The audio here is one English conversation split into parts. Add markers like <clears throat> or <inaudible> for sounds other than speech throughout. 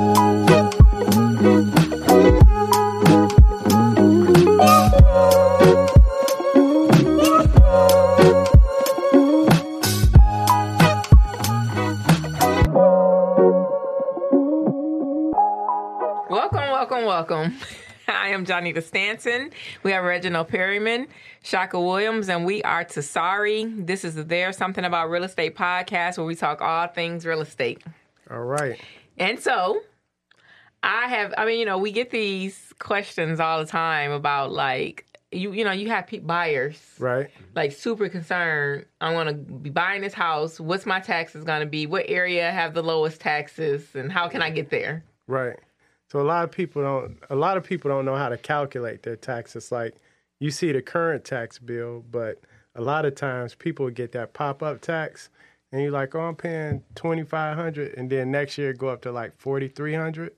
Welcome, welcome, welcome. <laughs> I am Johnita Stanton. We have Reginald Perryman, Shaka Williams, and we are Tasari. This is the There's Something About Real Estate podcast where we talk all things real estate. All right. And so I have, I mean, you know, we get these questions all the time about like, you you know, you have buyers Right. like super concerned. I want to be buying this house. What's my taxes going to be? What area have the lowest taxes, and how can I get there? Right. So a lot of people don't a lot of people don't know how to calculate their taxes. Like you see the current tax bill, but a lot of times people get that pop up tax and you're like, Oh, I'm paying twenty five hundred and then next year go up to like forty three hundred.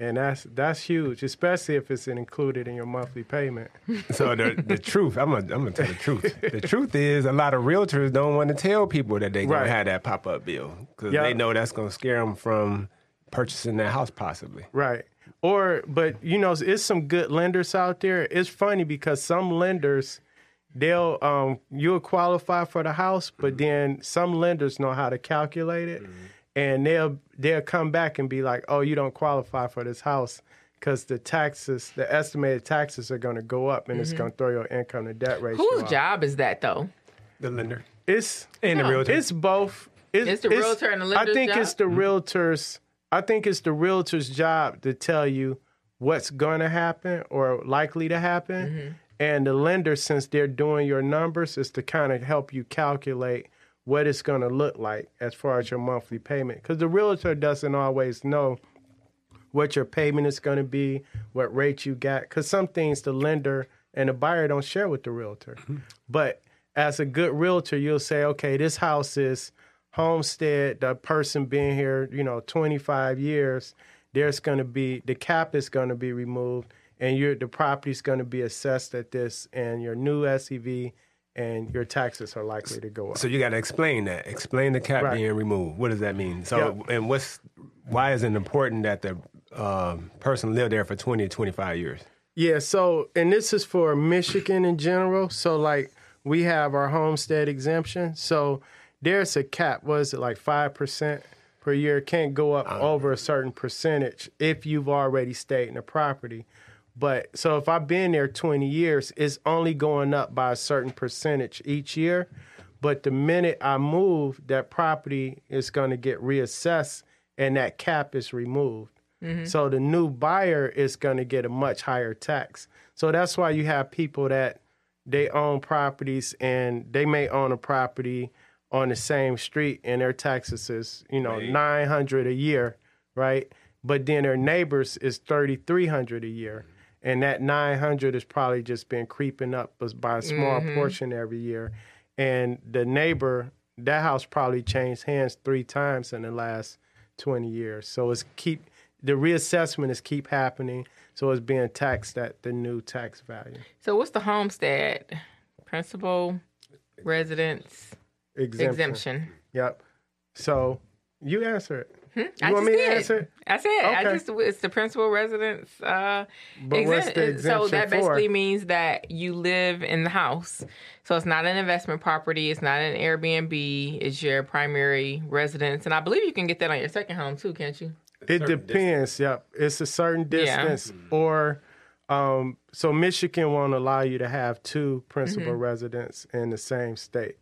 And that's that's huge, especially if it's included in your monthly payment. <laughs> So the the truth, I'm gonna I'm gonna tell the truth. The truth is, a lot of realtors don't want to tell people that they gonna Right. have that pop up bill because Yeah. they know that's gonna scare them from purchasing that house possibly. Right. Or, but you know, it's some good lenders out there. It's funny because some lenders, they'll, um, you'll qualify for the house, but then some lenders know how to calculate it, and they'll they'll come back and be like, oh, you don't qualify for this house because the taxes, the estimated taxes are going to go up, and it's going to throw your income to debt ratio. Whose off. job is that though? The lender It's and No. the realtor. it's both. It's the realtor and the lender. I think job? it's the realtor's. I think it's the realtor's job to tell you what's going to happen or likely to happen, Mm-hmm. and the lender, since they're doing your numbers, is to kind of help you calculate what it's going to look like as far as your monthly payment. Because the realtor doesn't always know what your payment is going to be, what rate you got. Because some things the lender and the buyer don't share with the realtor. Mm-hmm. But as a good realtor, you'll say, okay, this house is homestead, the person being here, you know, 25 years, there's going to be, the cap is going to be removed and your the property's going to be assessed at this and your new SEV and your taxes are likely to go up. so you got to explain that. Explain the cap Right. being removed. What does that mean? So Yeah. and what's why is it important that the um, person live there for 20 to 25 years? Yeah, so and this is for Michigan in general. So like we have our homestead exemption. So there's a cap, was it like five percent per year? It can't go up over a certain percentage if you've already stayed in the property. But so if I've been there 20 years, it's only going up by a certain percentage each year. But the minute I move, that property is going to get reassessed and that cap is removed. Mm-hmm. So the new buyer is going to get a much higher tax. So that's why you have people that they own properties and they may own a property on the same street and their taxes is, you know, 900 a year, right? But then their neighbors is 3300 a year. And that 900 is probably just been creeping up by a small mm-hmm. portion every year. And the neighbor, that house probably changed hands three times in the last 20 years. So it's keep the reassessment is keep happening. So it's being taxed at the new tax value. So what's the homestead principal residence Exemption. exemption? Yep. So you answer it. You I want just me to did. answer it? I said I just it's the principal residence uh But what's the So that basically for? means that you live in the house. So it's not an investment property, it's not an Airbnb, it's your primary residence. And I believe you can get that on your second home too, can't you? It certain depends. Yep. It's a certain Yeah. distance or um, so Michigan won't allow you to have two principal Mm-hmm. residents in the same state.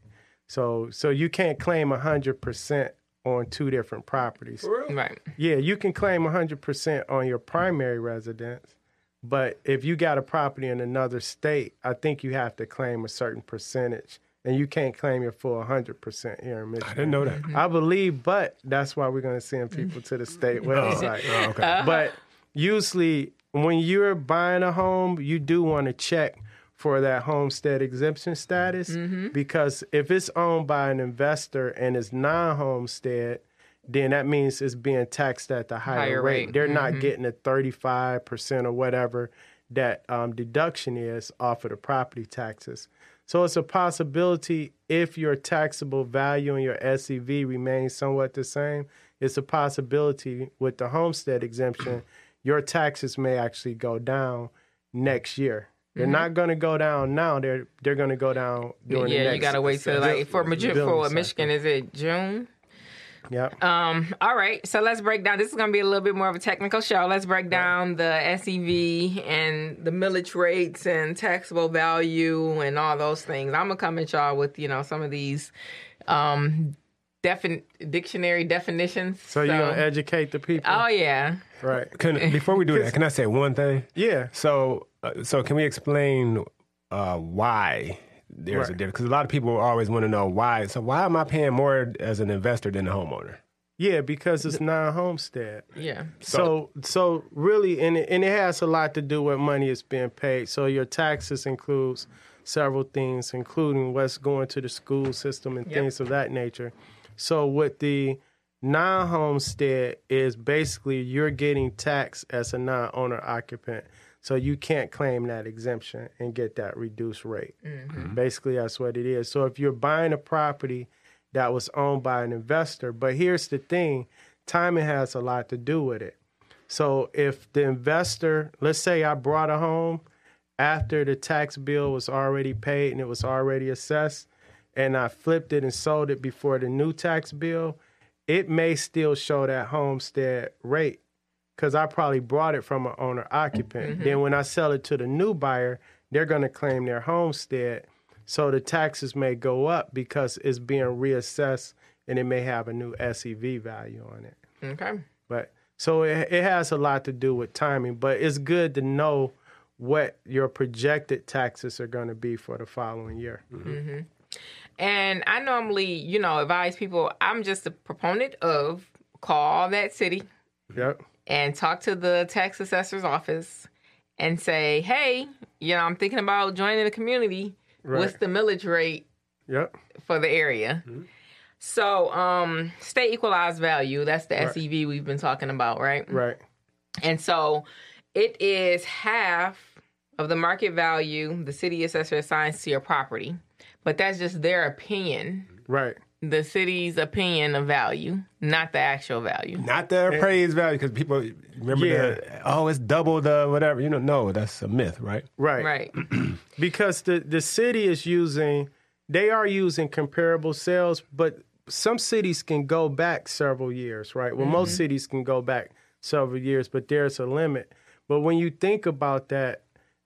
So so you can't claim hundred percent on two different properties. Right. Yeah, you can claim 100% on your primary residence, but if you got a property in another state, I think you have to claim a certain percentage, and you can't claim your full 100% here in Michigan. I didn't know that. Mm-hmm. I believe, but that's why we're going to send people to the state <laughs> oh, oh, website. Oh, okay. Uh-huh. But usually, when you're buying a home, you do want to check for that homestead exemption status because if it's owned by an investor and it's non-homestead, then that means it's being taxed at the higher, Higher rate. rate. They're not getting a 35% or whatever that um, deduction is off of the property taxes. So it's a possibility if your taxable value and your SEV remains somewhat the same, it's a possibility with the homestead exemption, your taxes may actually go down next year. They're Mm-hmm. not going to go down now. They're they're going to go down during the yeah, next. you gotta wait till like for, Maj- for cycle. Michigan. Is it June? Yep. Um, all right, so let's break down. This is going to be a little bit more of a technical show. Let's break down the SEV and the millage rates and taxable value and all those things. I'm gonna come at y'all with you know some of these um, defin- dictionary definitions. so you're going to educate the people, oh yeah, right? Can, before we do that, can I say one thing? Yeah. So, uh, so can we explain uh, why there's a difference? Because a lot of people always want to know why. So, why am I paying more as an investor than a homeowner? Yeah, because it's non-homestead. yeah. So, so really, and it, and it has a lot to do with money is being paid. So your taxes includes several things, including what's going to the school system and Yep. things of that nature. So with the non-homestead is basically you're getting taxed as a non-owner occupant. So you can't claim that exemption and get that reduced rate. Mm-hmm. Basically, that's what it is. So if you're buying a property that was owned by an investor, but here's the thing timing has a lot to do with it. So if the investor, let's say I brought a home after the tax bill was already paid and it was already assessed, and I flipped it and sold it before the new tax bill, it may still show that homestead rate because I probably brought it from an owner occupant. Mm-hmm. Then when I sell it to the new buyer, they're going to claim their homestead. So the taxes may go up because it's being reassessed and it may have a new SEV value on it. Okay. But so it, it has a lot to do with timing, but it's good to know what your projected taxes are going to be for the following year. Mm-hmm. Mm-hmm. And I normally, you know, advise people. I'm just a proponent of call that city Yep. And talk to the tax assessor's office and say, hey, you know, I'm thinking about joining the community. What's the millage rate Yep. for the area? So, um, state equalized value, that's the Right. SEV we've been talking about, right? Right. And so it is half of the market value the city assessor assigns to your property. But that's just their opinion, Right. The city's opinion of value, not the actual value. Not the appraised value, because people remember Yeah. the oh, it's double the whatever. You know, no, that's a myth, right? Right. Right. <clears throat> because the the city is using they are using comparable sales but some cities can go back several years right well most mm-hmm. cities can go back several years but there's a limit but when you think about that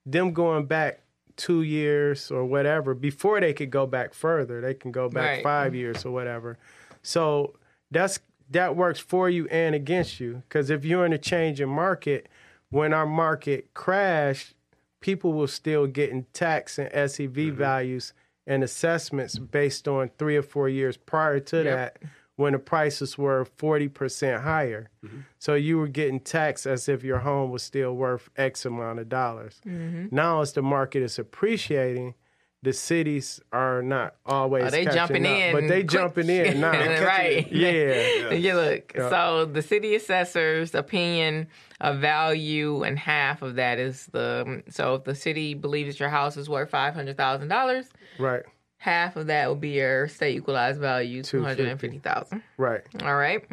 them going back two years or whatever before they could go back further. They can go back Right. five years or whatever. So that's that works for you and against you. Because if you're in a changing market when our market crashed people were still getting tax and SEV Mm-hmm. values and assessments based on three or four years prior to that when the prices were 40% higher. Mm-hmm. So you were getting taxed as if your home was still worth X amount of dollars. Mm-hmm. Now, as the market is appreciating, the cities are not always Oh, they jumping up, in but they quick. jumping in <laughs> now. right. Yeah. you <laughs> look. So the city assessor's opinion of value, and half of that is the. So if the city believes that your house is worth five hundred thousand dollars, Right. Half of that will be your state equalized value, two hundred and fifty thousand. Right. All right.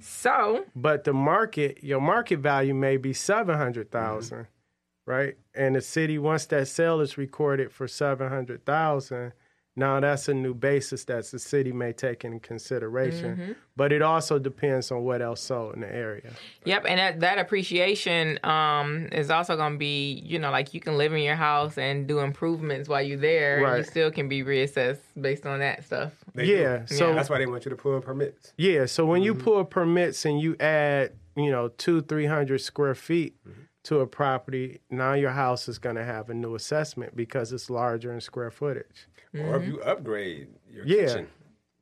So but the market, your market value may be seven hundred thousand, mm-hmm. right? And the city, once that sale is recorded for seven hundred thousand, now that's a new basis that the city may take into consideration. But it also depends on what else sold in the area. Yep, and that, that appreciation um, is also going to be, you know, like you can live in your house and do improvements while you're there. Right. You still can be reassessed based on that stuff. They do. Yeah, so- that's why they want you to pull permits. Yeah. So when Mm-hmm. you pull permits and you add, you know, two, three hundred square feet Mm-hmm. To a property, now your house is going to have a new assessment because it's larger in square footage. Or if mm-hmm. you upgrade your Yeah. kitchen.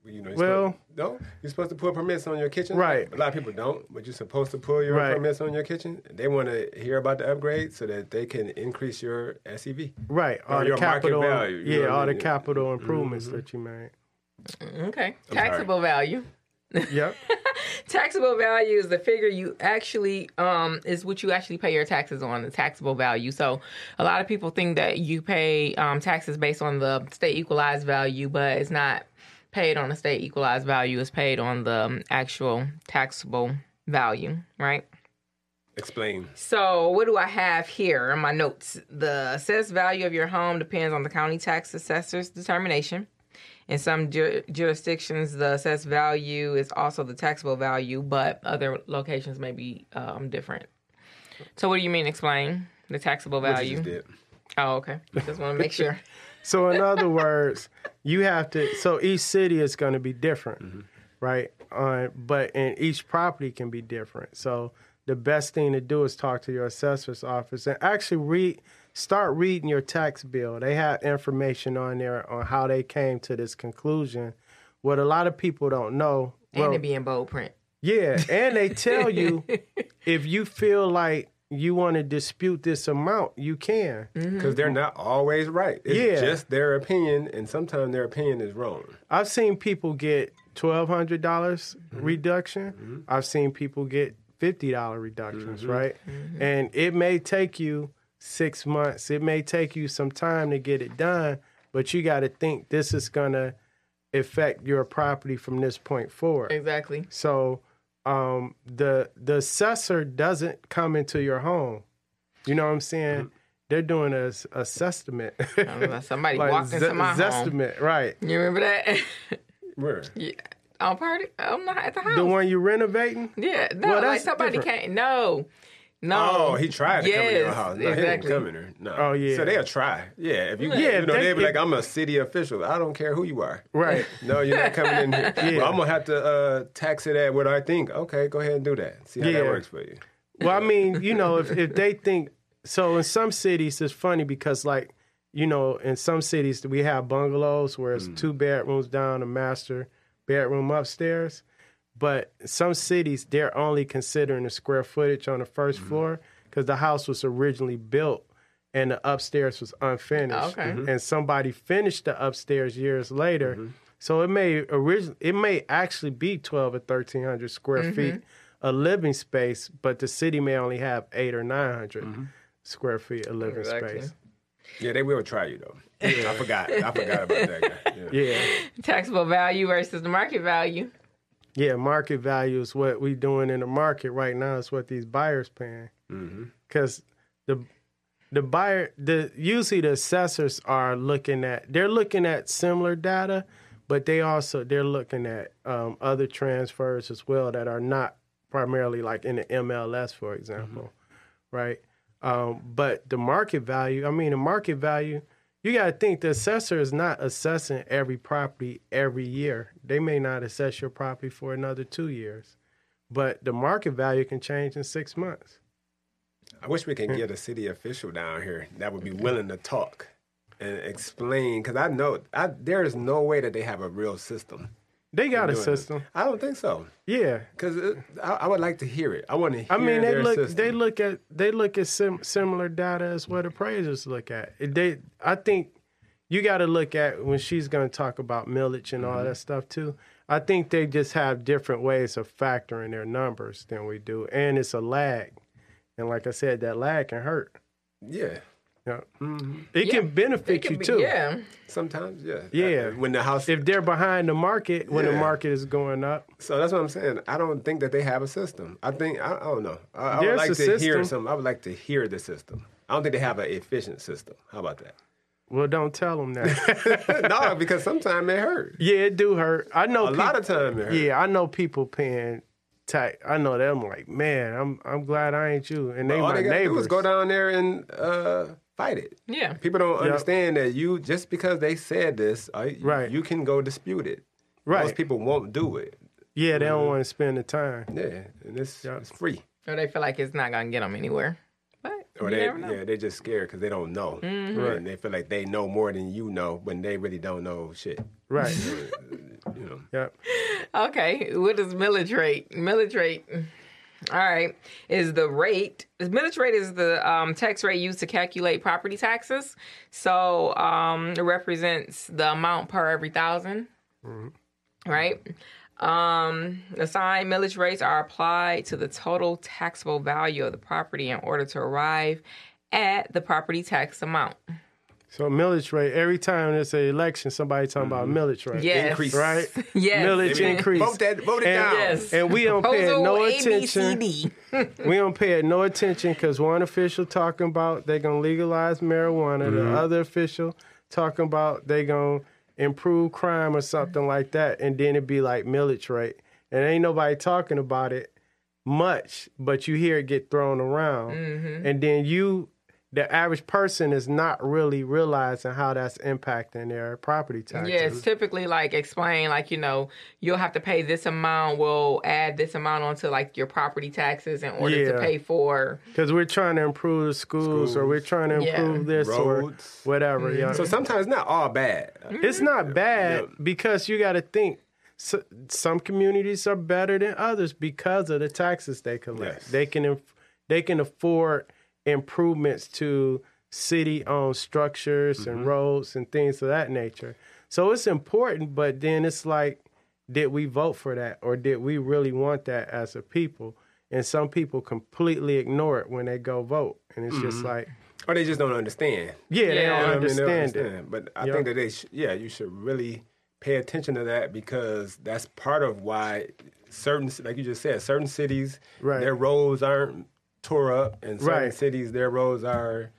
You know, you're Well- supposed, no, you're supposed to pull permits on your kitchen. Right. A lot of people don't, but you're supposed to pull your Right. permits on your kitchen. They want to hear about the upgrade so that they can increase your SEV. Right. All the your market capital, value, yeah, know what I all the capital improvements mm-hmm. that you made. Okay. sorry. Taxable value. Yep. <laughs> taxable value is the figure you actually um is what you actually pay your taxes on the taxable value. So a lot of people think that you pay um, taxes based on the state equalized value, but it's not paid on the state equalized value. It's paid on the um, actual taxable value, right? Explain. So, what do I have here in my notes? The assessed value of your home depends on the county tax assessor's determination. In some ju- jurisdictions, the assessed value is also the taxable value, but other locations may be um, different. So, what do you mean? Explain the taxable value. just did. Oh, okay. Just want to make sure. <laughs> So in other words, you have to. So each city is going to be different, right? Uh, but and each property can be different. So the best thing to do is talk to your assessor's office and actually read. Start reading your tax bill. They have information on there on how they came to this conclusion. What a lot of people don't know. And well, it be in bold print. yeah, and they tell you <laughs> if you feel like you want to dispute this amount, you can. Mm-hmm. Because they're not always right. It's Yeah. just their opinion, and sometimes their opinion is wrong. I've seen people get twelve hundred dollars mm-hmm. reduction. Mm-hmm. I've seen people get fifty dollar reductions, right? And it may take you six months. It may take you some time to get it done, but you got to think this is gonna affect your property from this point forward. Exactly. So um, the the assessor doesn't come into your home. You know what I'm saying? They're doing a assessment. Somebody <laughs> like walked into ze- my home. zestimate, right? You remember that? <laughs> Where? yeah. On party? I'm not at the house. The one you're renovating? Yeah, no, Well, like somebody different. came. No, no. Oh, he tried to come in your house. No, exactly. he didn't come in there. No. Oh, yeah. So they'll try. Yeah. If you, Yeah, you know, they- they'll be like, I'm a city official. I don't care who you are. Right. <laughs> No, you're not coming in here. <laughs> Yeah. Well, I'm gonna have to uh, tax it at what I think. Okay, go ahead and do that. See how that works for you. Well, I mean, you know, if, if they think so, in some cities it's funny because, like, you know, in some cities we have bungalows where it's two bedrooms down, a master bedroom upstairs. But some cities they're only considering the square footage on the 1st mm-hmm. floor because the house was originally built and the upstairs was unfinished. Ah, okay. Mm-hmm. And somebody finished the upstairs years later. Mm-hmm. So it may origin- it may actually be twelve or thirteen hundred square feet of living space, but the city may only have eight or nine square feet of living Exactly. space. Yeah, they will try you though. I forgot. I forgot about that guy. <laughs> Yeah. Yeah. Taxable value versus the market value. Yeah, market value is what we doing in the market right now. Is what these buyers paying. Because the the buyer, the usually the assessors are looking at they're looking at similar data, but they also they're looking at um, other transfers as well that are not primarily like in the MLS, for example, right? Um, but the market value, I mean, the market value, you got to think the assessor is not assessing every property every year. They may not assess your property for another two years, but the market value can change in six months. I wish we could get a city official down here that would be willing to talk and explain. Because I know I, there is no way that they have a real system. They got a doing it. system, I don't think so. yeah. Because I, I would like to hear it. I want to hear I mean, they look system. they look at they look at sim- similar data as what appraisers look at. They, I think, you got to look at when she's going to talk about millage and all mm-hmm. that stuff too. I think they just have different ways of factoring their numbers than we do, and it's a lag. And like I said, that lag can hurt. Yeah. Yeah. Mm-hmm. It Yeah, can benefit It could you be- too. Yeah. Sometimes, yeah. Yeah. When the house. If they're behind the market when the market is going up, so that's what I'm saying. I don't think that they have a system. I think I, I don't know. I, I would like a to hear system. some. I would like to hear the system. I don't think they have an efficient system. How about that? well, don't tell them that. <laughs> no, because sometimes it hurt. yeah, it do hurt. I know A peop- lot of time it. Yeah, I know people paying tight. I know them like, man, I'm I'm glad I ain't you, and they All my they gotta do neighbors. is go down there and uh, fight it. Yeah. People don't understand that you just because they said this, uh, Right. You can go dispute it. Right. Most people won't do it. Yeah, they Mm-hmm. don't want to spend the time. Yeah, and it's, it's free. Or they feel like it's not gonna get them anywhere. But Or you they, never know. yeah, they're just scared because they don't know, Right. and they feel like they know more than you know when they really don't know shit. Right. <laughs> You know, yep. <laughs> Okay, what is millage rate? All right, is the rate. The millage rate is the um, tax rate used to calculate property taxes. So um, it represents the amount per every 1000 right? Um, assigned millage rates are applied to the total taxable value of the property in order to arrive at the property tax amount. So millage rate. Every time there's an election, somebody talking about millage rate. Yes. Increase. Right. <laughs> Yes. Millage increase. Vote that. Vote it And- down. Yes. And we don't pay it Proposal no A, B, attention. C, D. We don't pay it no attention because one official talking about they gonna legalize marijuana, Mm-hmm. the other official talking about they gonna improve crime or something like that, and then it be like millage rate, and ain't nobody talking about it much, but you hear it get thrown around, Mm-hmm. and then you. The average person is not really realizing how that's impacting their property taxes. it's typically like explain like you know you'll have to pay this amount. We'll add this amount onto like your property taxes in order Yeah. to pay for. Because we're trying to improve the schools, or we're trying to Yeah. improve this Roads. or whatever. you know? So sometimes not all bad. It's not bad Yeah. because you got to think so, some communities are better than others because of the taxes they collect. Yes. They can inf- they can afford improvements to city-owned structures Mm-hmm. and roads and things of that nature. So it's important, but then it's like, did we vote for that or did we really want that as a people? And some people completely ignore it when they go vote, and it's just Mm-hmm. like, Or they just don't understand. yeah, they Yeah. don't I mean, they don't understand it. But I Yeah. think that they, sh- yeah, you should really pay attention to that because that's part of why certain, like you just said, certain cities, Right. their roads aren't tore up, and certain Right. cities, their roads are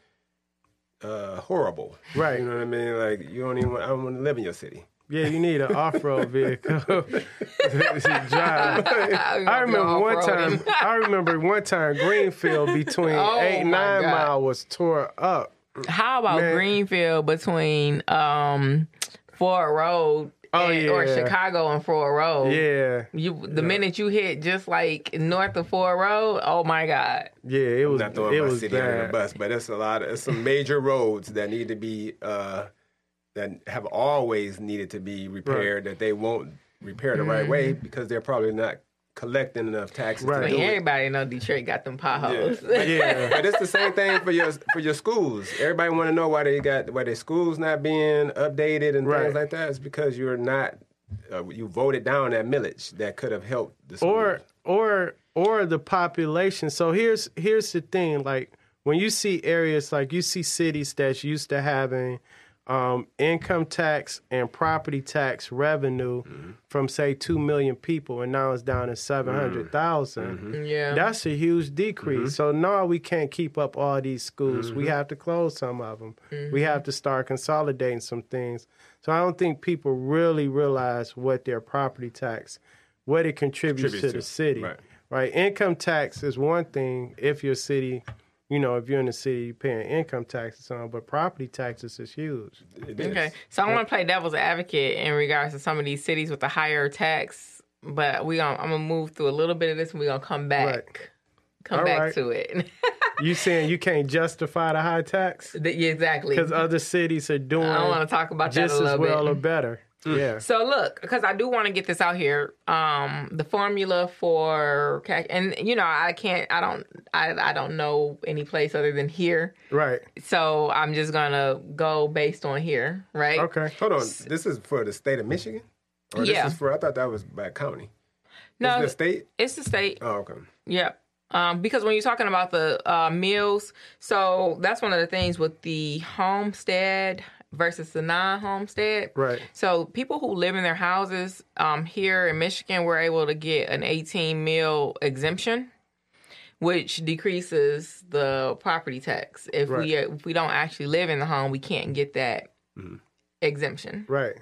uh, horrible. Right. You know what I mean? Like you don't even. Want, I don't want to live in your city. Yeah, you need an off-road <laughs> vehicle to <laughs> drive. <laughs> I remember one time. I remember one time Greenfield between Oh, eight and nine God. mile was tore up. How about Man. Greenfield between um Ford Road Oh, and, or yeah. Chicago and Ford Road? Yeah, You the minute you hit just like north of Ford Road, oh my God. yeah, it was Not throwing it my was city under the bad. bus, but it's a lot of it's some major roads that need to be uh, that have always needed to be repaired that they won't repair the right way because they're probably not collecting enough taxes Right. to I do mean, it. everybody know Detroit got them potholes. Yeah. Yeah, But it's the same thing for your for your schools. Everybody want to know why they got why their schools not being updated and Right. things like that. It's because you're not uh, you voted down that millage that could have helped the schools. or or or the population. So here's here's the thing. Like when you see areas like you see cities that's used to having um, income tax and property tax revenue mm-hmm. from say two million people, and now it's down to seven hundred mm-hmm. Mm-hmm. yeah. That's a huge decrease. So now we can't keep up all these schools. We have to close some of them. We have to start consolidating some things. So I don't think people really realize what their property tax, what it contributes, Contributes to the city. right. Right. Income tax is one thing if your city, you know, if you're in the city you're paying income taxes on, but property taxes is huge. It is. Okay, so I want to play devil's advocate in regards to some of these cities with the higher tax, but we gonna I'm gonna move through a little bit of this and we're gonna come back, Right. come All back right. to it. <laughs> You saying you can't justify the high tax? The- yeah, exactly. Because other cities are doing I want to talk about that just a as well bit. or better. Yeah. So look, because I do want to get this out here. Um, the formula for and you know I can't, I don't, I, I don't know any place other than here. Right. So I'm just gonna go based on here, right? Okay. Hold on. This is for the state of Michigan? Or Yeah. this is for I thought that was by county. No, Is the state? it's the state. Oh, okay. Yeah. Um, because when you're talking about the uh, mills, so that's one of the things with the homestead versus the non-homestead. Right. So people who live in their houses um, here in Michigan were able to get an 18 mill exemption, which decreases the property tax. If we if we don't actually live in the home, we can't get that exemption. Right.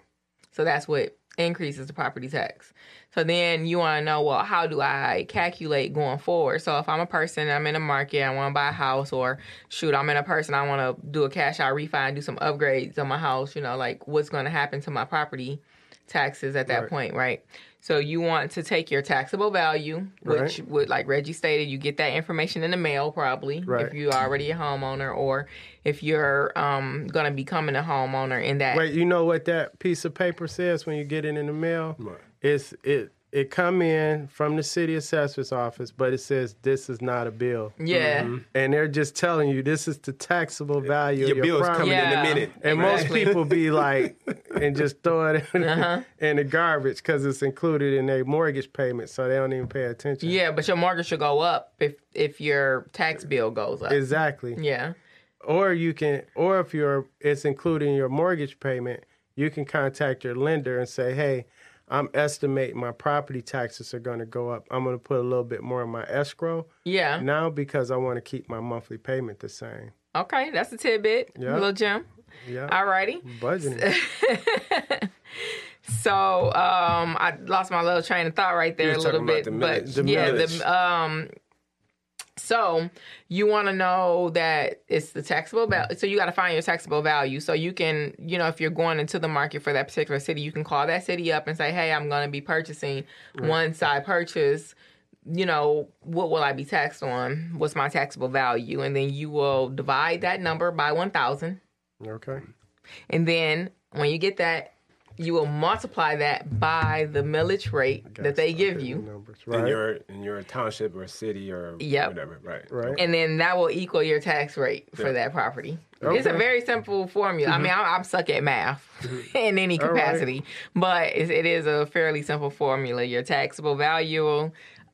So that's what increases the property tax. So then you want to know, well, how do I calculate going forward? So if I'm a person, I'm in a market, I want to buy a house, or shoot, I'm in a person, I want to do a cash out refi and do some upgrades on my house. You know, like what's going to happen to my property taxes at that Right. point, right? So you want to take your taxable value, which Right. would, like Reggie stated, you get that information in the mail probably Right. if you're already a homeowner, or if you're um, going to be becoming a homeowner in that. Wait, you know what that piece of paper says when you get it in the mail? What? It's it it come in from the city assessor's office, but it says this is not a bill. Yeah. And they're just telling you this is the taxable value Your of your bill's property. coming in a minute. And most people be <laughs> like, and just throw it in, Uh-huh. in the garbage because it's included in their mortgage payment, so they don't even pay attention. Yeah, but your mortgage should go up if if your tax bill goes up. Exactly. yeah. Or you can, or if you're, it's included in your mortgage payment, you can contact your lender and say, hey, I'm estimating my property taxes are going to go up. I'm going to put a little bit more in my escrow Yeah. now because I want to keep my monthly payment the same. Okay, that's a tidbit. Yeah. Little gem. Yeah. Alrighty. Budgeting. <laughs> So um, I lost my little train of thought right there You a little bit, the but yeah, the um. So you want to know that it's the taxable value. So you got to find your taxable value. So you can, you know, if you're going into the market for that particular city, you can call that city up and say, "Hey, I'm going to be purchasing one side purchase." You know, what will I be taxed on? What's my taxable value? And then you will divide that number by one thousand. okay. And then when you get that, you will multiply that by the millage rate that they give you. Numbers, in right? your in your township or city or Yep. whatever. Right. Right. And then that will equal your tax rate for that property. Okay. It's a very simple formula. I mean, I'm, I'm suck at math <laughs> in any All right. capacity, but it, it is a fairly simple formula. Your taxable value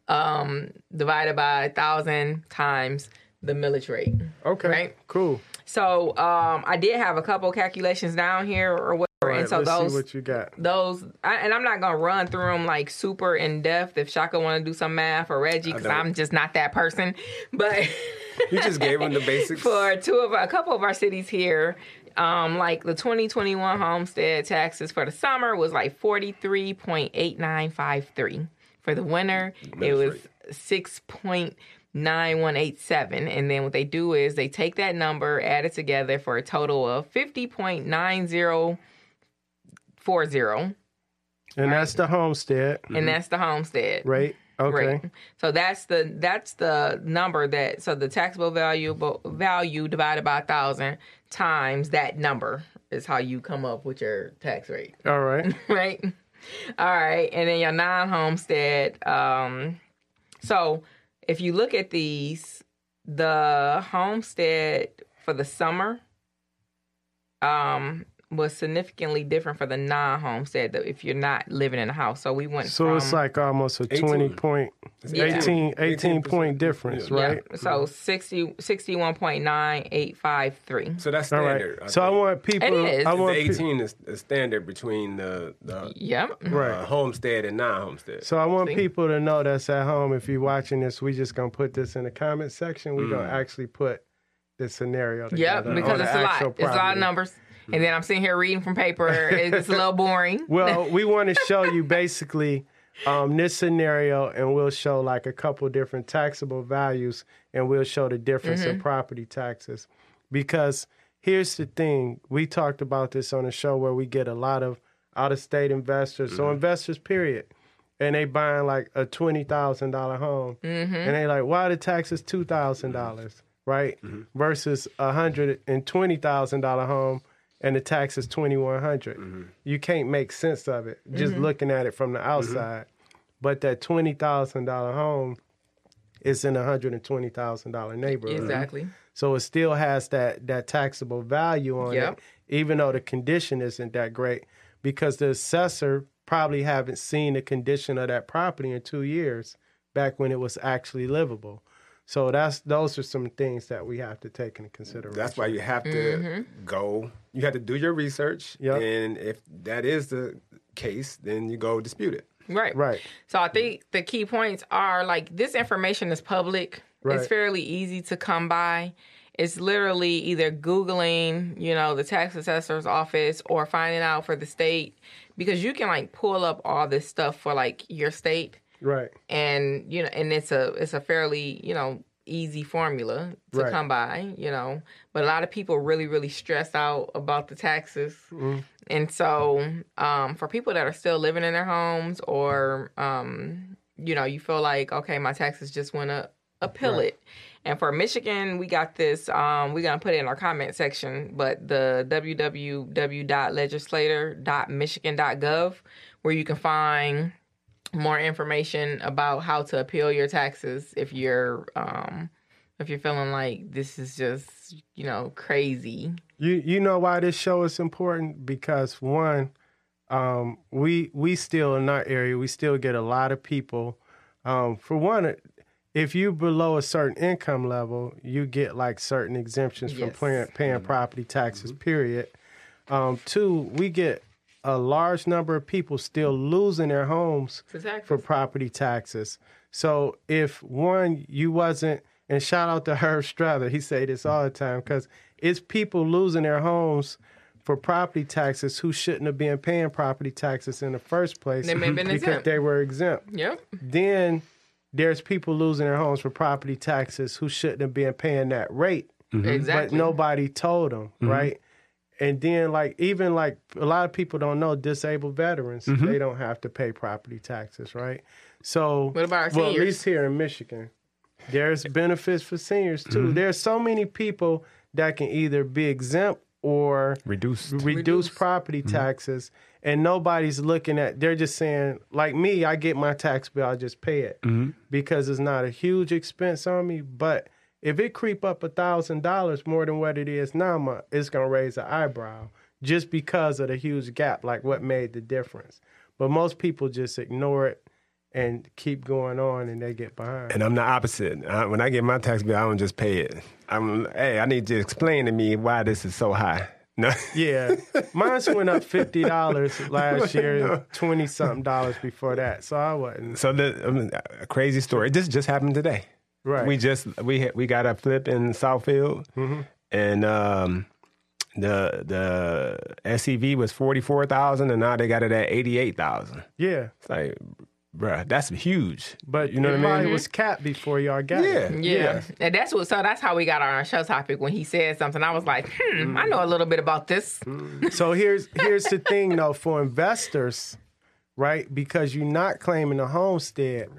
um, divided by a thousand times the millage rate. Okay. Right. Cool. So um, I did have a couple calculations down here or whatever, All right, and so let's those see what you got. those I, and i'm not gonna run through them like super in depth. If shaka want to do some math or reggie because i'm just not that person. But You just gave them the <laughs> basics. for two of our, a couple of our cities here um, like the 2021 homestead taxes for the summer was like 43.8953 for the winter it was 6.9187 and then what they do is they take that number add it together for a total of 50.9040 And that's the homestead, and that's the homestead right? Okay. Right. So that's the that's the number that so the taxable value value divided by a thousand times that number is how you come up with your tax rate, All right. <laughs> right? All right, and then your non-homestead. Um, so if you look at these, the homestead for the summer, um, was significantly different for the non-homestead. though, If you're not living in a house, so we went. So from, it's like almost a 18. 20 point, Yeah. 18, 18 point difference, Yeah. right? Yeah. So 60, 61.9853. So that's All right. standard. So I think. want people. It is. I the want pe- 18 is the standard between the, the Yep. Right. uh, homestead and non-homestead. So I want See? people to know that's at home. If you're watching this, we just gonna put this in the comment section. We're gonna actually put the scenario. Mm. Yep, together because on it's a lot. actual It's a lot of numbers. And then I'm sitting here reading from paper. It's a little boring. <laughs> Well, we want to show you basically um, this scenario, and we'll show like a couple different taxable values, and we'll show the difference Mm-hmm. in property taxes. Because here's the thing: we talked about this on a show where we get a lot of out-of-state investors, so investors, period, and they buying like a twenty thousand dollar home, Mm-hmm. and they like, why the tax is two thousand dollars, right? Versus a hundred and twenty thousand dollar home and the tax is twenty mm-hmm. You can't make sense of it just mm-hmm. looking at it from the mm-hmm. outside. But that twenty thousand dollar home is in a hundred and twenty thousand dollar neighborhood. Exactly. So it still has that that taxable value on Yep. it, even though the condition isn't that great, because the assessor probably haven't seen the condition of that property in two years, back when it was actually livable. So that's those are some things that we have to take into consideration. That's why you have to Mm-hmm. go. You have to do your research, Yep. and if that is the case, then you go dispute it. Right. right. So I think the key points are like this information is public. Right. It's fairly easy to come by. It's literally either Googling, you know, the tax assessor's office or finding out for the state because you can like pull up all this stuff for like your state Right. and you know and it's a it's a fairly you know easy formula to Right. come by you know but a lot of people really really stress out about the taxes and so um, for people that are still living in their homes or um, you know you feel like okay my taxes just went up appeal Right. it and for michigan we got this um, we're going to put it in our comment section but the www.legislator.michigan.gov where you can find more information about how to appeal your taxes if you're um, if you're feeling like this is just you know crazy. You you know why this show is important because one, um, we we still in our area we still get a lot of people. Um, for one, if you below a certain income level, you get like certain exemptions from paying, paying property taxes. Period. Um, two, we get a large number of people still losing their homes For for property taxes. So if one, you wasn't, and shout out to Herb Strother, he say this all the time because it's people losing their homes for property taxes who shouldn't have been paying property taxes in the first place They may have been because exempt. they were exempt. Yep. Then there's people losing their homes for property taxes who shouldn't have been paying that rate mm-hmm. Exactly. but nobody told them, mm-hmm. right? And then, like, even like a lot of people don't know disabled veterans, mm-hmm. they don't have to pay property taxes, right? So, What about our well, at least here in Michigan, there's benefits for seniors too. Mm-hmm. There's so many people that can either be exempt or reduce, Reduce. property mm-hmm. taxes, and nobody's looking at. They're just saying, like me, I get my tax bill, I just pay it because it's not a huge expense on me. But if it creep up a thousand dollars more than what it is now, it's gonna raise an eyebrow just because of the huge gap. Like what made the difference? But most people just ignore it and keep going on, and they get behind. And I'm the opposite. I, when I get my tax bill, I don't just pay it. I'm, hey, I need you to explain to me why this is so high. No. Yeah, <laughs> mine went up fifty dollars last <laughs> year, twenty something dollars before that. So I wasn't So the I mean, a crazy story. This just happened today. Right. We just we we got a flip in Southfield, and um, the the SEV was forty four thousand, and now they got it at eighty eight thousand. yeah, It's like, bruh, that's huge. but you know what I mean? It was capped before y'all got Yeah. it. Yeah. And that's what so that's how we got our show topic when he said something. I was like, hmm, I know a little bit about this. So here's here's the thing though for investors, right? Because you're not claiming a homestead.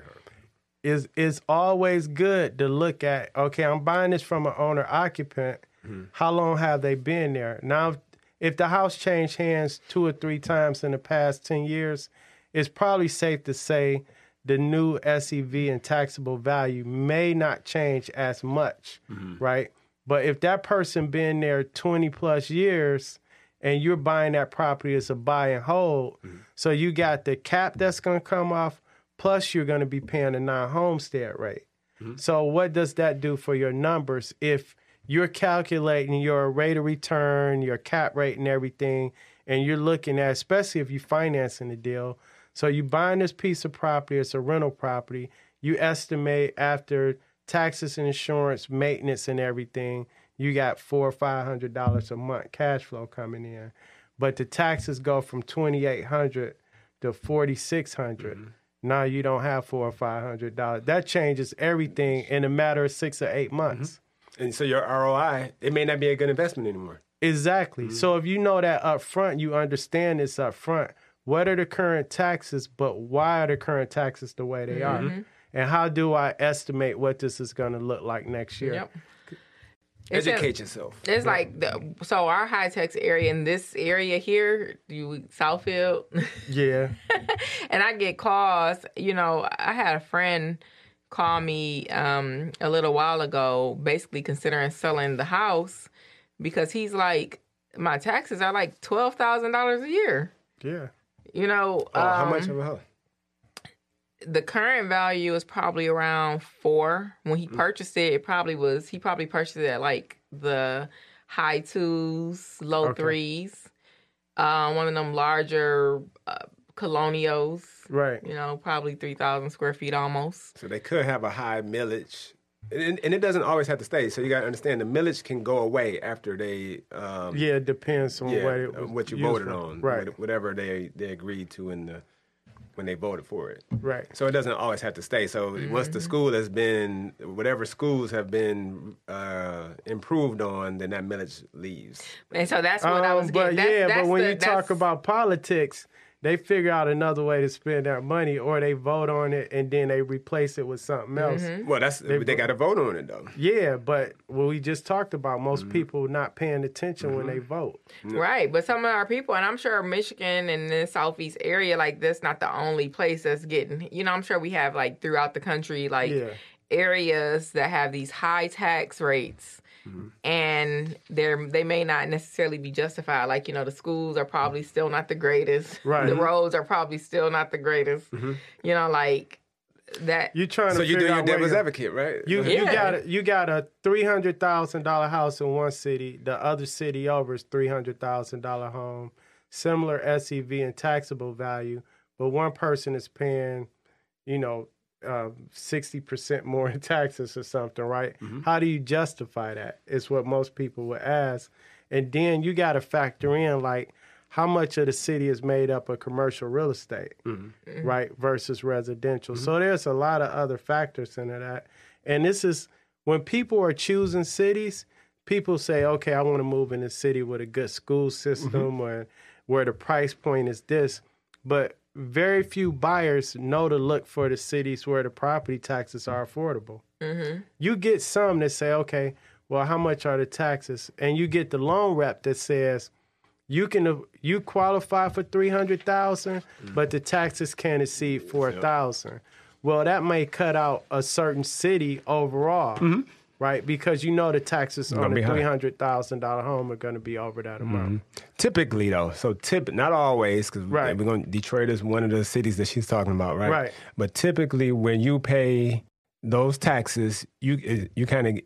Is is always good to look at. Okay, I'm buying this from an owner occupant. Mm-hmm. How long have they been there? Now, if, the house changed hands two or three times in the past ten years, it's probably safe to say the new SEV and taxable value may not change as much, mm-hmm. right? But if that person been there 20 plus years and you're buying that property as a buy and hold, mm-hmm. so you got the cap that's going to come off, plus you're going to be paying a non-homestead rate. Mm-hmm. So what does that do for your numbers if you're calculating your rate of return, your cap rate and everything, and you're looking at, especially if you're financing the deal, so you buying this piece of property, it's a rental property, you estimate after taxes and insurance, maintenance and everything, you got four or five hundred dollars a month cash flow coming in. But the taxes go from twenty eight hundred to forty Now you don't have four or five hundred dollars. That changes everything in a matter of six or eight mm-hmm. months. And so your ROI, it may not be a good investment anymore. Exactly. Mm-hmm. So if you know that up front, you understand this up front. What are the current taxes, but why are the current taxes the way they mm-hmm. are? And how do I estimate what this is going to look like next year? Yep. It's Educate yourself. It's like the, so our high tech area in this area here, you Southfield, <laughs> Yeah. and I get calls. You know, I had a friend call me um, a little while ago, basically considering selling the house because he's like, my taxes are like twelve thousand dollars a year. Yeah. You know, Oh, how um, much of a house? The current value is probably around four. When he purchased it, it probably was he probably purchased it at like the high twos, low Okay. threes. Uh, one of them larger uh, colonials, Right. you know, probably three thousand square feet almost. So they could have a high millage. And, and it doesn't always have to stay. So you got to understand the millage can go away after they, um, Yeah, it depends on yeah, what, it uh, was what you voted for. on, Right. whatever they, they agreed to in the when they voted for it. Right. So it doesn't always have to stay. So once Mm-hmm. the school has been, whatever schools have been uh, improved on, then that millage leaves. And so that's what I Um, was but getting. That's, yeah, that's but when the- you talk about politics, they figure out another way to spend their money, or they vote on it and then they replace it with something else. Well, that's they, got to vote on it though. Yeah, but what we just talked about, most Mm-hmm. people not paying attention when they vote. Right, but some of our people, and I'm sure Michigan and the southeast area, like this, not the only place that's getting. You know, I'm sure we have like throughout the country, like Yeah. areas that have these high tax rates, Mm-hmm. and they're they may not necessarily be justified. Like you know, the schools are probably still not the greatest. Right. The mm-hmm. roads are probably still not the greatest. Mm-hmm. You know, like that. You're trying to So you're doing your out where devil's advocate, right? You you got a, you got a three hundred thousand dollar house in one city. The other city over is three hundred thousand dollar home, similar SEV and taxable value, but one person is paying, you know, Uh, sixty percent more in <laughs> taxes or something, right? Mm-hmm. How do you justify that? Is what most people would ask, and then you got to factor in like. How much of the city is made up of commercial real estate, mm-hmm. right, versus residential? Mm-hmm. So there's a lot of other factors into that. And this is when people are choosing cities, people say, okay, I want to move in a city with a good school system or where the price point is this. But very few buyers know to look for the cities where the property taxes are affordable. Mm-hmm. You get some that say, okay, well, how much are the taxes? And you get the loan rep that says, you can you qualify for three hundred thousand, mm-hmm. but the taxes can't exceed four thousand. Well, that may cut out a certain city overall, mm-hmm. Right? Because you know the taxes on a three hundred thousand dollar home are going to be over that amount. Mm-hmm. Typically, though, so tip not always because Right. we're going. Detroit is one of the cities that she's talking about, right? Right. But typically, when you pay those taxes, you eh, you kind of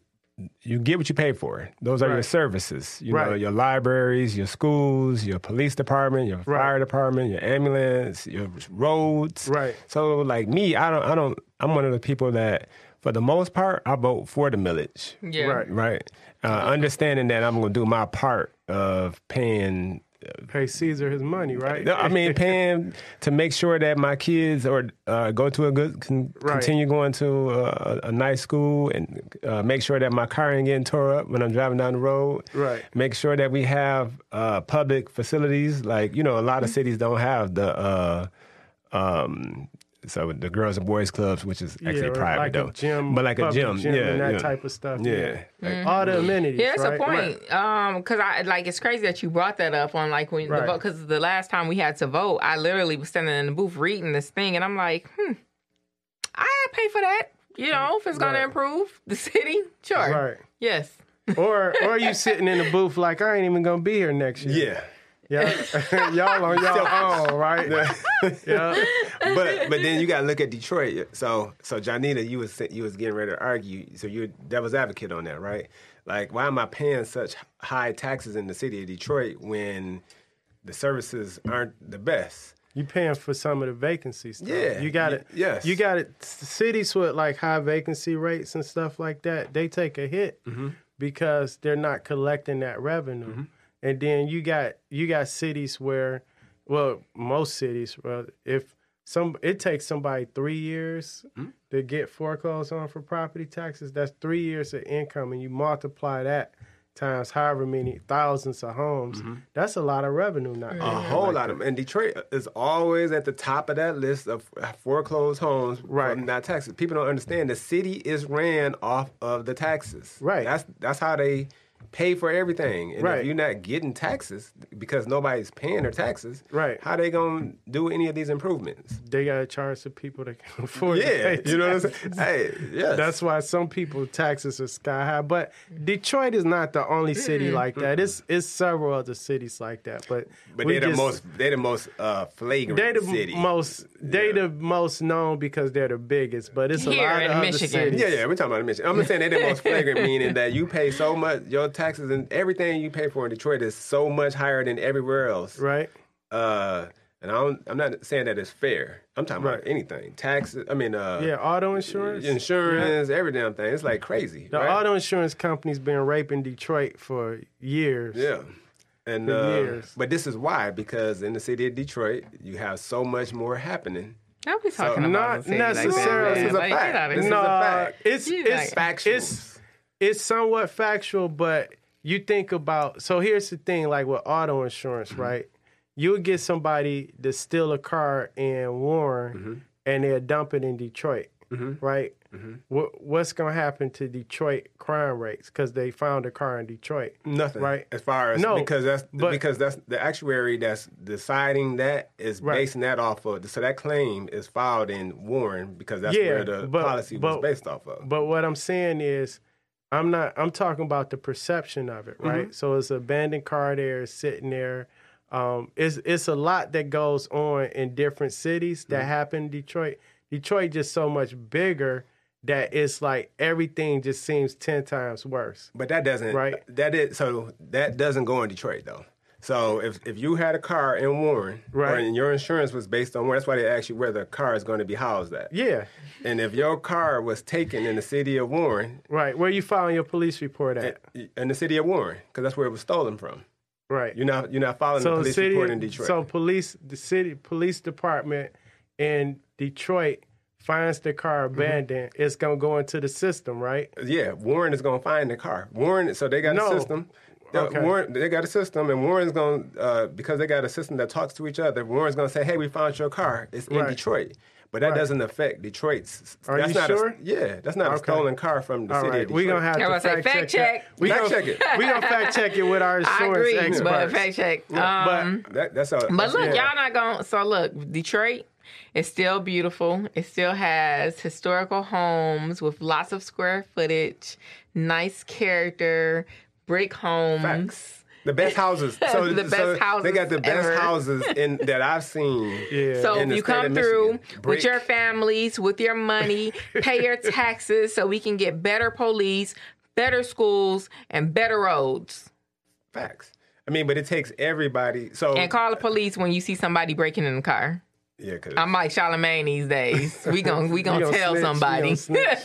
you get what you pay for. Those are your services. You know, your libraries, your schools, your police department, your Right. fire department, your ambulance, your roads. Right. So, like me, I don't, I don't. I'm one of the people that, for the most part, I vote for the millage Yeah. Right. right? Uh, understanding that I'm going to do my part of paying. Pay Caesar his money, right? I mean, paying <laughs> to make sure that my kids or uh, go to a good, con- Right. continue going to a, a nice school, and uh, make sure that my car ain't getting tore up when I'm driving down the road. Right. Make sure that we have uh, public facilities. Like you know, a lot Mm-hmm. of cities don't have the. Uh, um, so the girls and boys clubs, which is actually Yeah, or private like a though, gym, but like a gym, gym yeah, and that yeah. type of stuff, Yeah, yeah. Like, All the amenities. Yeah, that's right? a point. Um, because I like it's crazy that you brought that up on like when the Right. vote. Because the last time we had to vote, I literally was standing in the booth reading this thing, and I'm like, hmm, I pay for that. You know, if it's gonna Right. improve the city, sure. Right. Yes. Or or you <laughs> sitting in the booth like I ain't even gonna be here next year. yeah. Yeah. <laughs> y'all on y'all own, right? <laughs> yeah. but but then you got to look at Detroit. So so Janita, you was you was getting ready to argue. So you're devil's advocate on that, right? Like, why am I paying such high taxes in the city of Detroit when the services aren't the best? You paying for some of the vacancies. though. Yeah, you got it. yes. you got it. Cities with like high vacancy rates and stuff like that, they take a hit Mm-hmm. because they're not collecting that revenue. And then you got you got cities where, well, most cities, well, if some it takes somebody three years Mm-hmm. to get foreclosed on for property taxes. That's three years of income, and you multiply that times however many thousands of homes. That's a lot of revenue now. Mm-hmm. A whole lot of. And Detroit is always at the top of that list of foreclosed homes Right. from not taxes. People don't understand the city is ran off of the taxes. Right. That's that's how they pay for everything. And Right. if you're not getting taxes because nobody's paying their taxes, Right. how they gonna do any of these improvements? they gotta charge the people that can <laughs> afford to Yeah, pay you know what I'm saying? Hey, yes. That's why some people taxes are sky high. But Detroit is not the only city like that. It's it's several other cities like that. But but they're the just- most they're the most uh, flagrant They're the city. most they're the most known because they're the biggest. But it's a Here lot in of other Michigan. cities. Yeah, yeah, we're talking about Michigan. I'm just saying they're the most flagrant, meaning that you pay so much, your taxes and everything you pay for in Detroit is so much higher than everywhere else. Right. Uh, and I don't, I'm not saying that it's fair. I'm talking Right. about anything, taxes. I mean, uh, Yeah, auto insurance. insurance, every damn thing. It's like crazy. The right? auto insurance company's been raping Detroit for years. Yeah. And For uh, years. but this is why because in the city of Detroit you have so much more happening. Don't be talking So, about not the city like that, This is a Like, fact. get out of This here. is a fact. it's You it's like- Factual. it's it's somewhat factual, but you think about so here's the thing, like with auto insurance, Mm-hmm. right? you would get somebody to steal a car in Warren mm-hmm. and they'll dump it in Detroit, mm-hmm. right? Mm-hmm. What, what's going to happen to Detroit crime rates because they found a car in Detroit? Nothing. Right. As far as No, because that's but- because that's the actuary that's deciding that is Right. basing that off of so that claim is filed in Warren because that's Yeah, where the but- policy but- was based off of. But what I'm saying is, I'm not. I'm talking about the perception of it, right? So it's an abandoned car there, sitting there. Um, it's it's a lot that goes on in different cities that happen in Detroit. Detroit just so much bigger that it's like everything just seems ten times worse. But that doesn't Right. That is so that doesn't go in Detroit though. So if if you had a car in Warren, Right. and your insurance was based on Warren, that's why they ask you where the car is going to be housed at. Yeah, And if your car was taken in the city of Warren, right. Where you filing your police report at? in the city of Warren, because that's where it was stolen from. Right. You're not you're not filing the so the police city, report in Detroit. so police, the city police department in Detroit finds the car Mm-hmm. abandoned. It's gonna go into the system, right? Yeah, Warren is going to find the car. Warren, so they got No. a system. The- Okay. Warren, they got a system, and Warren's going to uh, because they got a system that talks to each other. Warren's going to say, "Hey, we found your car. It's in Right. Detroit." But that Right. doesn't affect Detroit's. Are that's you not sure? A, yeah, that's not a Okay. stolen car from the All city right, we're gonna have to fact, fact check. that. We Fact gonna, check it. <laughs> We gonna fact check it with our insurance <laughs> I insurance agree, experts. but fact check. Um, but That, that's a. But look, Yeah. y'all not going. to So look, Detroit is still beautiful. It still has historical homes with lots of square footage, nice character, brick homes. Facts. The best houses. <laughs> So, The best so houses They got the best ever. houses in that I've seen. yeah, So in if the you state come of through Michigan. with your families, with your money, <laughs> pay your taxes so we can get better police, better schools, and better roads. Facts. I mean, but it takes everybody. So And call the police when you see somebody breaking in the car. Yeah, because I'm like Charlemagne these days. We gon' we gonna <laughs> gonna tell snitch, somebody. gonna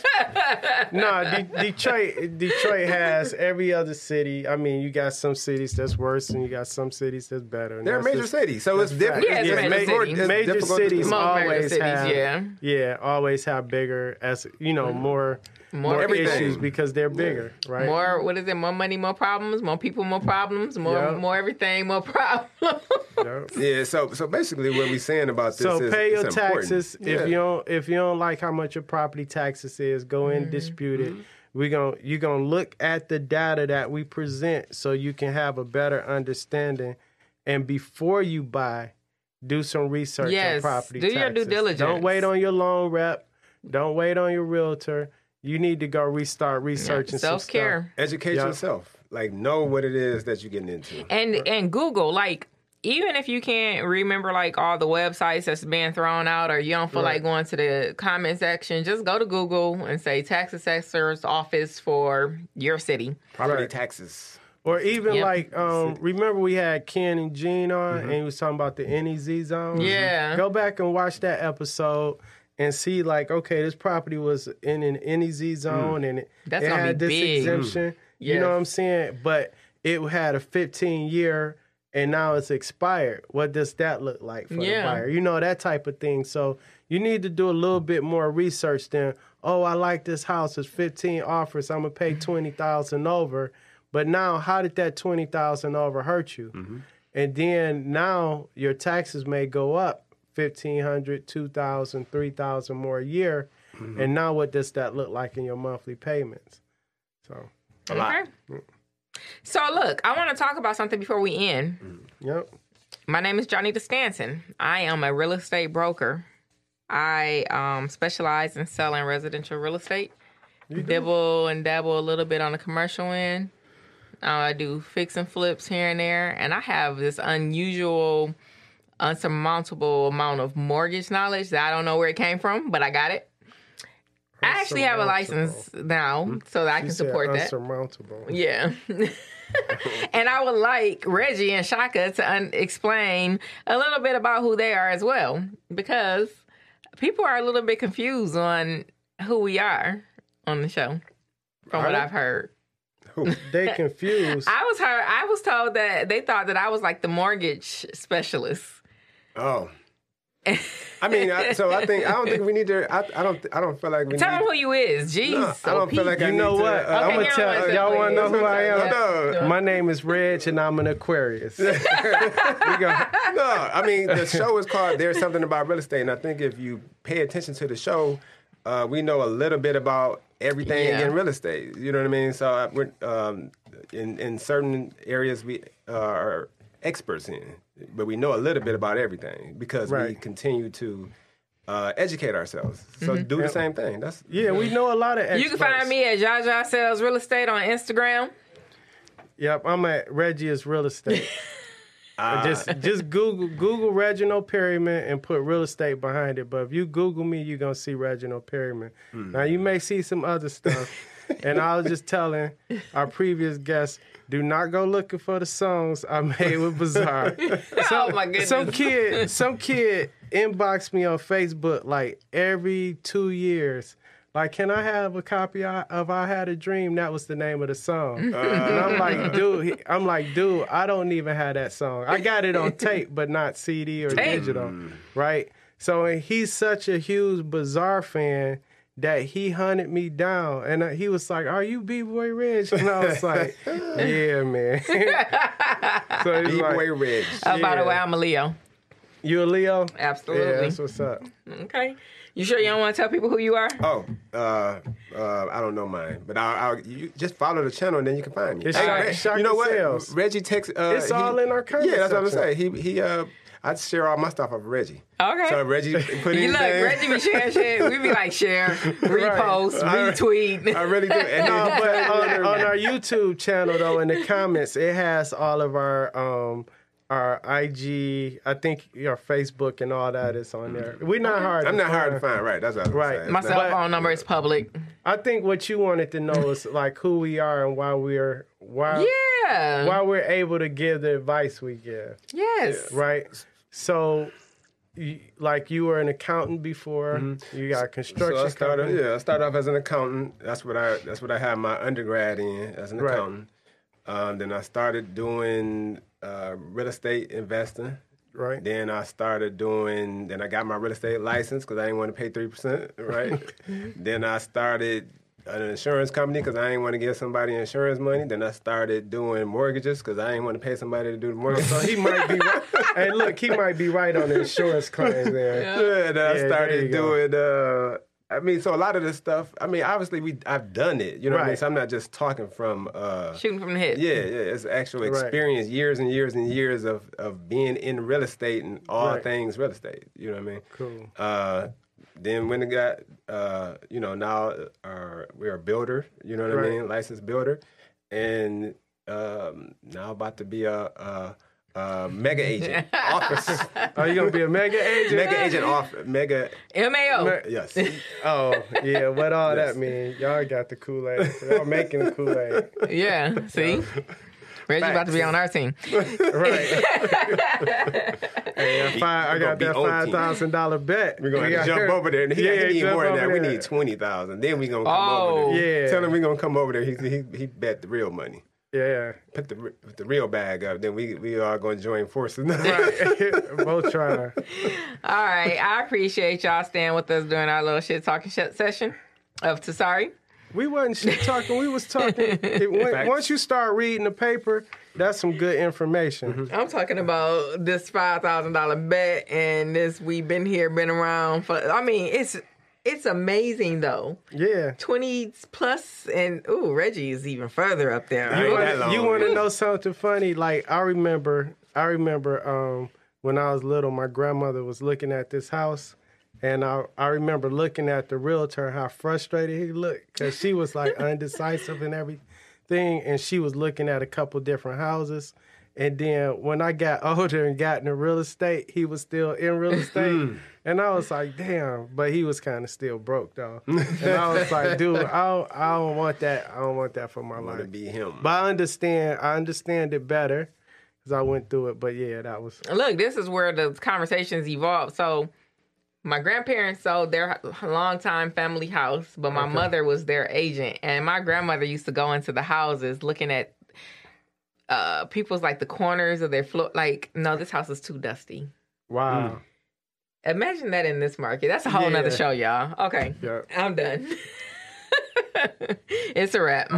no, De- Detroit. Detroit has every other city. I mean, you got some cities that's worse, and you got some cities that's better. and they're that's major just- cities, so it's that's different. Yeah, it's Yeah, major ma- cities. major cities do. Most major always cities, have, yeah. yeah, always have bigger as you know more more, everything. issues because they're bigger, right? More what is it? More money, more problems. More people, more problems. More Yeah. more everything, more <laughs> problems. Yep. Yeah, so so basically what we're saying about this is So is pay your it's important. taxes. Yeah. If you don't if you don't like how much your property taxes is, go in mm-hmm. dispute it. Mm-hmm. We going you're gonna look at the data that we present so you can have a better understanding. And before you buy, do some research Yes, on property taxes. do your due diligence. Don't wait on your loan rep. Don't wait on your realtor. You need to go restart researching some Self care. Educate Yeah. yourself. Like know what it is that you're getting into. and and Google like even if you can't remember like all the websites that's being thrown out or you don't feel Right. like going to the comment section, just go to Google and say tax assessor's office for your city. Property Right. taxes. Or even Yep. like, um, remember we had Ken and Gene on, and he was talking about the NEZ zone. Yeah. Go back and watch that episode and see, like, okay, this property was in an NEZ mm. zone, and it, That's it had this big. exemption. Mm. You Yes. know what I'm saying? But it had a 15 year, and now it's expired. What does that look like for Yeah. the buyer? You know that type of thing. So you need to do a little bit more research than, oh, I like this house. It's 15 offers. I'm gonna pay 20,000 over. But now, how did that 20,000 over hurt you? Mm-hmm. And then now your taxes may go up 1500 2000 3000 more a year. And now what does that look like in your monthly payments? So, A lot. Okay. So look, I want to talk about something before we end. yep. My name is Johnny DeStanson. I am a real estate broker. I um, specialize in selling residential real estate. Dibble and dabble a little bit on the commercial end. Uh, I do fix and flips here and there, and I have this unusual, unsurmountable amount of mortgage knowledge that I don't know where it came from, but I got it. I actually have a license now, hmm. so that I can support that. unsurmountable. Yeah. <laughs> and I would like Reggie and Shaka to un- explain a little bit about who they are as well, because people are a little bit confused on who we are on the show, from what? I've heard. They <laughs> confused. I was heard. I was told that they thought that I was like the mortgage specialist. Oh. <laughs> I mean, I, so I think I don't think we need to. I, I don't. I don't feel like we need to. Tell need. them who you is. Jeez, No, I don't feel like I know need to, what? uh, I'm Okay, gonna y'all tell wanna y'all. Want to know who I am? No. My name is Reg, and I'm an Aquarius. <laughs> we go. <laughs> No, I mean the show is called "There's Something About Real Estate," and I think if you pay attention to the show, uh, we know a little bit about everything Yeah. in real estate. You know what I mean? So we're um, in in certain areas we uh, are experts in, but we know a little bit about everything because we continue to uh, educate ourselves. So do the same thing. That's Yeah, we know a lot of experts. You can find me at Jaja Sells Real Estate on Instagram. Yep, I'm at Reggie's Real Estate. <laughs> Ah. just just Google Google Reginald Perryman and put real estate behind it. But if you Google me, you're gonna see Reginald Perryman. Hmm. Now you may see some other stuff. <laughs> and I was just telling our previous guests, do not go looking for the songs I made with Bizarre. <laughs> oh my goodness. some kid, some kid inboxed me on Facebook like every two years. Like, can I have a copy of "I Had a Dream"? That was the name of the song. <laughs> Uh. and I'm like, dude, I'm like, dude, I don't even have that song. I got it on tape, but not CD or Tape. digital, right? So and he's such a huge Bizarre fan that he hunted me down, and uh, he was like, "Are you B Boy Rich?" And I was like, <laughs> "Yeah, man." <laughs> so he's B-Boy like, Ridge. Uh, by the way, I'm a Leo. "You a Leo?" Absolutely. Yeah, that's what's up. Okay. You sure you don't want to tell people who you are? Oh, uh, uh, I don't know mine, but I'll, I'll you just follow the channel and then you can find me. It's Hey, Shaka- Reg- Shaka you know what? Sales. Reggie takes. Uh, It's he- all in our comment Yeah, that's what I'm saying. He he. Uh, I share all my stuff off of Reggie. Okay. So Reggie <laughs> put You anything. look, Reggie be sharing shit. We be like share, <laughs> repost, I- retweet. I really do. And No, <laughs> but on, on our YouTube channel though, in the comments, it has all of our um our IG, I think your Facebook and all that is on there. We're not hard. I'm not hard to find. find, right? That's what I was Right. saying. My cell phone number is public. I think what you wanted to know is like who we are and why we're why Yeah. why we're able to give the advice we give, Yes. right? So. Like you were an accountant before, you got construction So I started, company. yeah, I started off as an accountant. That's what I that's what I had my undergrad in as an Right. accountant. Um, then I started doing uh, real estate investing. right? Then I started doing. Then I got my real estate license because I didn't want to pay three percent, right? <laughs> then I started an insurance company because I didn't want to give somebody insurance money. Then I started doing mortgages because I didn't want to pay somebody to do the mortgage. So he might be right. <laughs> hey, look, he might be right on the insurance claims there. Yeah, then I Yeah, started doing. Uh, I mean, so a lot of this stuff. I mean, obviously, we I've done it. You know what I mean? So I'm not just talking from. Uh, Shooting from the hip. yeah, yeah, it's actual Right. experience, years and years and years of, of being in real estate and all Right. things real estate. You know what I mean? Cool. Uh, then when it got, uh, you know, now uh, we're a builder. You know what Right. I mean? Licensed builder, and um, now about to be a, a, a mega agent <laughs> office, Are you gonna be a mega agent? mega agent office, mega. MAO. Yes. Oh yeah, what all Yes. that mean? Y'all got the Kool Aid. Y'all making the Kool Aid, <laughs> Yeah. See? Reggie about to be on our team. <laughs> right? <laughs> hey, I, five, I got that on five team. thousand dollar bet. We're gonna We have to got- jump over there. And he, Yeah, he need more than over that. We need twenty thousand. Then we gonna come Oh. over there. Yeah. Tell him we gonna come over there. He he, he bet the real money. Yeah, Put the put the real bag up. Then we we are gonna join forces. <laughs> right. Both trying. All right. I appreciate y'all staying with us during our little shit talking shit session of Tasari. We wasn't shit talking. We was talking. <laughs> It, when, once you start reading the paper, that's some good information. I'm talking about this five thousand dollar bet and this we've been here, been around for I mean, it's it's amazing though. Yeah. Twenty plus and ooh, Reggie is even further up there. I ain't that You want to know something funny? Like I remember, I remember um, when I was little, my grandmother was looking at this house, and I I remember looking at the realtor how frustrated he looked because she was like <laughs> undecisive and everything, and she was looking at a couple different houses. And then when I got <laughs> older and got into real estate, he was still in real <laughs> estate. Mm. and I was like, damn. But he was kind of still broke though. And I was like, dude, I don't, I don't want that. I don't want that for my want to life. be him. But I understand. I understand it better because I went through it. But yeah, that was Look, this is where the conversations evolved. So, my grandparents sold their longtime family house, but my mother was their agent, and my grandmother used to go into the houses looking at uh people's like the corners of their floor. Like, no, this house is too dusty. wow. Imagine that in this market. That's a whole nother show, y'all. Okay. Yeah. I'm done. <laughs> it's a wrap.